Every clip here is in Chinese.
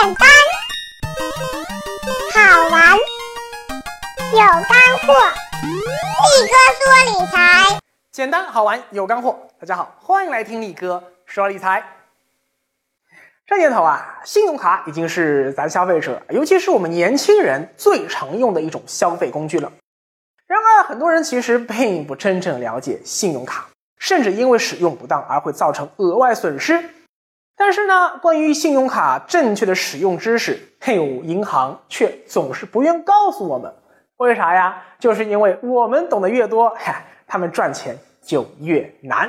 简单、好玩、有干货，力哥说理财。简单好玩有干货，大家好，欢迎来听力哥说理财。这年头啊，信用卡已经是咱消费者，尤其是我们年轻人最常用的一种消费工具了。然而，很多人其实并不真正了解信用卡，甚至因为使用不当而会造成额外损失。但是呢，关于信用卡正确的使用知识，嘿呦，银行却总是不愿告诉我们。为啥呀？就是因为我们懂得越多，嗨，他们赚钱就越难。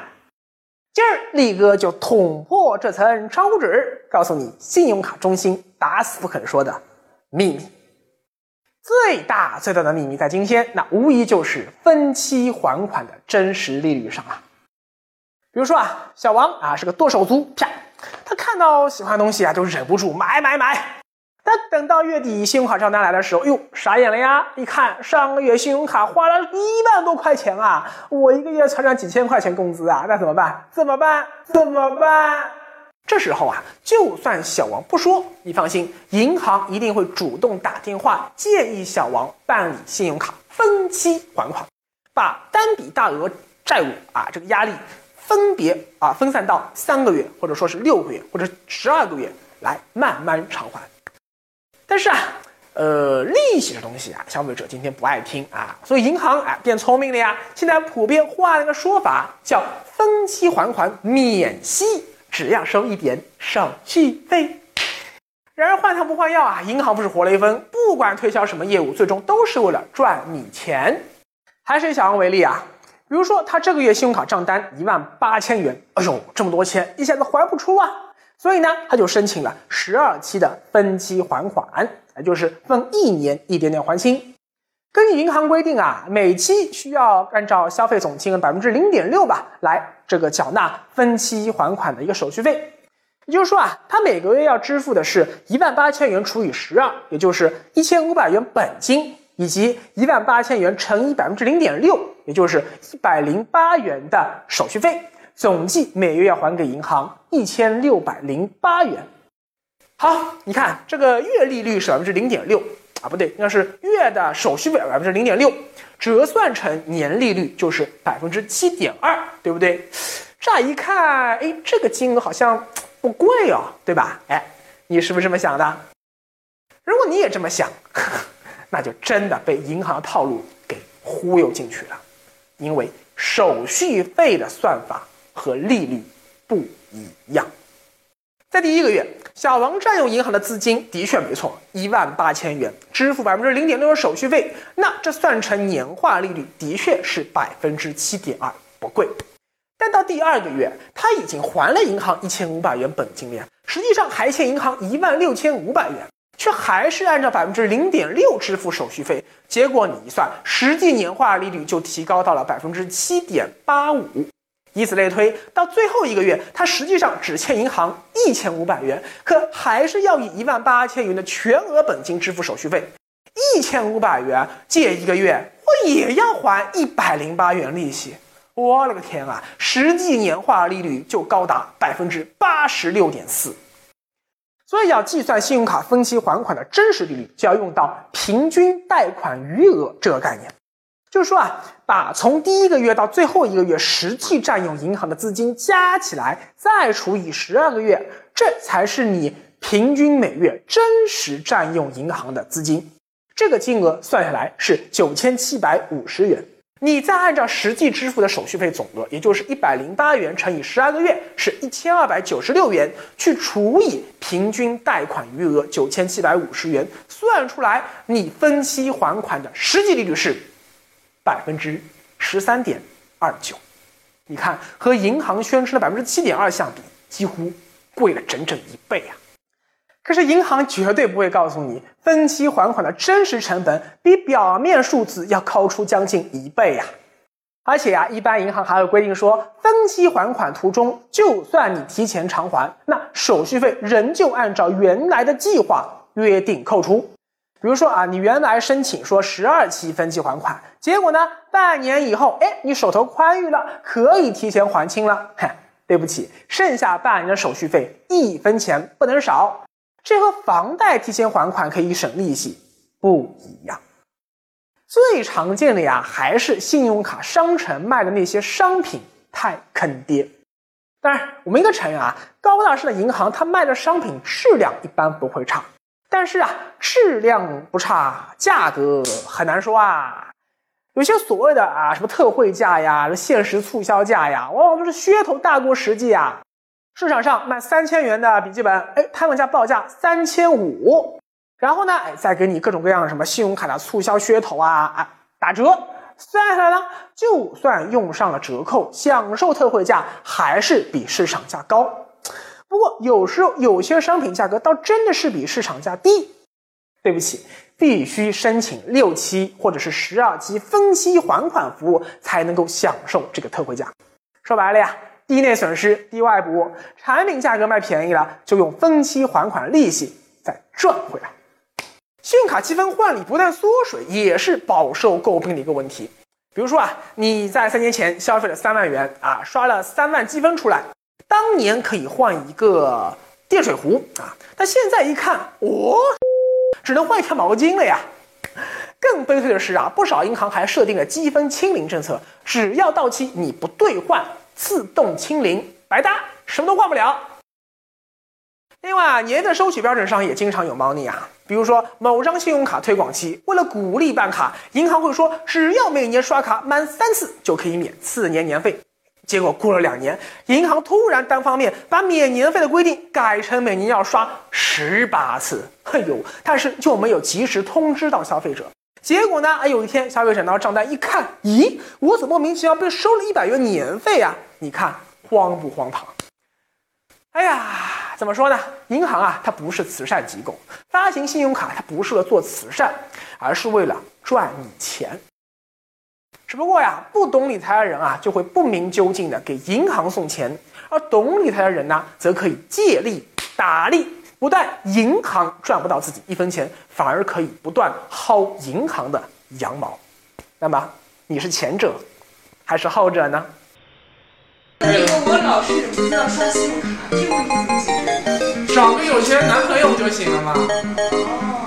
今儿力哥就捅破这层窗户纸，告诉你信用卡中心打死不肯说的秘密。最大最大的秘密在今天，那无疑就是分期还款的真实利率上了。比如说啊，小王啊是个剁手族，啪。他看到喜欢的东西啊，就忍不住买买买。但等到月底信用卡账单来的时候，哟，傻眼了呀！一看上个月信用卡花了一万多块钱啊，我一个月才赚几千块钱工资啊，那怎么办？怎么办？怎么办？这时候啊，就算小王不说，你放心，银行一定会主动打电话建议小王办理信用卡分期还款，把单笔大额债务啊这个压力。分别啊分散到三个月，或者说是六个月，或者十二个月来慢慢偿还。但是啊，呃，利息这东西啊，消费者今天不爱听啊，所以银行啊变聪明了呀，现在普遍换了个说法，叫分期还款免息，只要收一点手续费。然而换汤不换药啊，银行不是活雷锋，不管推销什么业务，最终都是为了赚你钱。还是以小王为例啊。比如说，他这个月信用卡账单一万八千元，哎呦，这么多钱，一下子还不出啊！所以呢，他就申请了十二期的分期还款，也就是分一年一点点还清。根据银行规定啊，每期需要按照消费总金额百分之零点六吧，来这个缴纳分期还款的一个手续费。也就是说啊，他每个月要支付的是一万八千元除以十二，也就是一千五百元本金。以及一万八千元乘以百分之零点六，也就是一百零八元的手续费，总计每月要还给银行一千六百零八元。好，你看这个月利率是百分之零点六啊，不对，应该是月的手续费百分之零点六，折算成年利率就是百分之七点二，对不对？乍一看，哎，这个金额好像不贵哦，对吧？哎，你是不是这么想的？如果你也这么想。那就真的被银行的套路给忽悠进去了，因为手续费的算法和利率不一样。在第一个月，小王占用银行的资金的确没错，一万八千元，支付百分之零点六的手续费，那这算成年化利率的确是百分之七点二，不贵。但到第二个月，他已经还了银行一千五百元本金了，实际上还欠银行一万六千五百元。却还是按照百分之零点六支付手续费，结果你一算，实际年化利率就提高到了百分之七点八五。以此类推，到最后一个月，他实际上只欠银行一千五百元，可还是要以一万八千元的全额本金支付手续费。一千五百元借一个月，我也要还一百零八元利息。我勒个天啊！实际年化利率就高达百分之八十六点四。所以要计算信用卡分期还款的真实利率，就要用到平均贷款余额这个概念。就是说啊，把从第一个月到最后一个月实际占用银行的资金加起来，再除以十二个月，这才是你平均每月真实占用银行的资金。这个金额算下来是九千七百五十元。你再按照实际支付的手续费总额，也就是一百零八元乘以十二个月，是一千二百九十六元，去除以平均贷款余额九千七百五十元，算出来你分期还款的实际利率是百分之十三点二九。你看，和银行宣称的百分之七点二相比，几乎贵了整整一倍啊！可是银行绝对不会告诉你，分期还款的真实成本比表面数字要高出将近一倍呀！而且呀，一般银行还会规定说，分期还款途中，就算你提前偿还，那手续费仍旧按照原来的计划约定扣除。比如说啊，你原来申请说十二期分期还款，结果呢，半年以后，哎，你手头宽裕了，可以提前还清了。哼，对不起，剩下半年的手续费一分钱不能少。这和房贷提前还款可以省利息不一样。最常见的呀，还是信用卡商城卖的那些商品太坑爹。当然，我们应该承认啊，高大上的银行它卖的商品质量一般不会差，但是啊，质量不差，价格很难说啊。有些所谓的啊什么特惠价呀、限时促销价呀，往往都是噱头大过实际啊。市场上卖三千元的笔记本，哎，他们家报价三千五，然后呢，哎，再给你各种各样的什么信用卡的促销噱头啊，啊，打折，算下来呢，就算用上了折扣，享受特惠价，还是比市场价高。不过有时候有些商品价格倒真的是比市场价低。对不起，必须申请六期或者是十二期分期还款服务，才能够享受这个特惠价。说白了呀，低内损失，低外补，产品价格卖便宜了，就用分期还款利息再赚回来。信用卡积分换礼不但缩水，也是饱受诟病的一个问题。比如说啊，你在三年前消费了三万元啊，刷了三万积分出来，当年可以换一个电水壶啊，但现在一看，哦。只能换一条毛巾了呀！更悲催的是啊，不少银行还设定了积分清零政策，只要到期你不兑换，自动清零，白搭，什么都换不了。另外啊，年的收取标准上也经常有猫腻啊，比如说某张信用卡推广期，为了鼓励办卡，银行会说只要每年刷卡满三次就可以免次年年费。结果过了两年，银行突然单方面把免年费的规定改成每年要刷十八次。哎呦，但是就没有及时通知到消费者。结果呢？哎，有一天消费者拿到账单一看，咦，我怎么莫名其妙被收了一百元年费啊？你看荒不荒唐？哎呀，怎么说呢？银行啊，它不是慈善机构，发行信用卡它不是为了做慈善，而是为了赚你钱。只不过呀，不懂理财的人啊，就会不明究竟的给银行送钱；而懂理财的人呢，则可以借力打力，不但银行赚不到自己一分钱，反而可以不断薅银行的羊毛。那么，你是前者，还是后者呢？那个我老是忍不住要刷信用卡，这个问题怎么解决？找个有钱男朋友不就行了吗？哦。